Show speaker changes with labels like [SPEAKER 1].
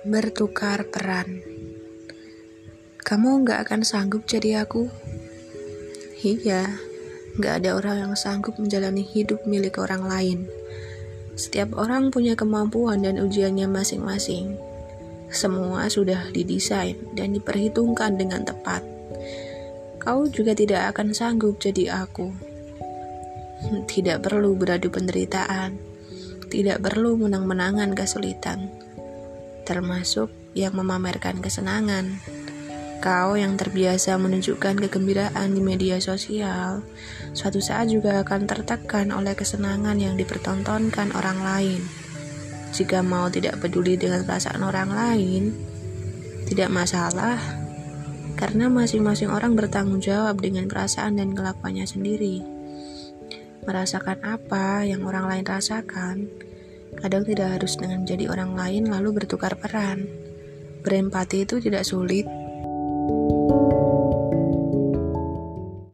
[SPEAKER 1] Bertukar peran Kamu nggak akan sanggup jadi aku? Iya, nggak ada orang yang sanggup menjalani hidup milik orang lain. Setiap orang punya kemampuan dan ujiannya masing-masing. Semua sudah didesain dan diperhitungkan dengan tepat. Kau juga tidak akan sanggup jadi aku. Tidak perlu beradu penderitaan, tidak perlu menang-menangan kesulitan termasuk yang memamerkan kesenangan. Kau yang terbiasa menunjukkan kegembiraan di media sosial, suatu saat juga akan tertekan oleh kesenangan yang dipertontonkan orang lain. Jika mau tidak peduli dengan perasaan orang lain, tidak masalah, karena masing-masing orang bertanggung jawab dengan perasaan dan kelakuannya sendiri. Merasakan apa yang orang lain rasakan, Kadang tidak harus dengan menjadi orang lain lalu bertukar peran. Berempati itu tidak sulit,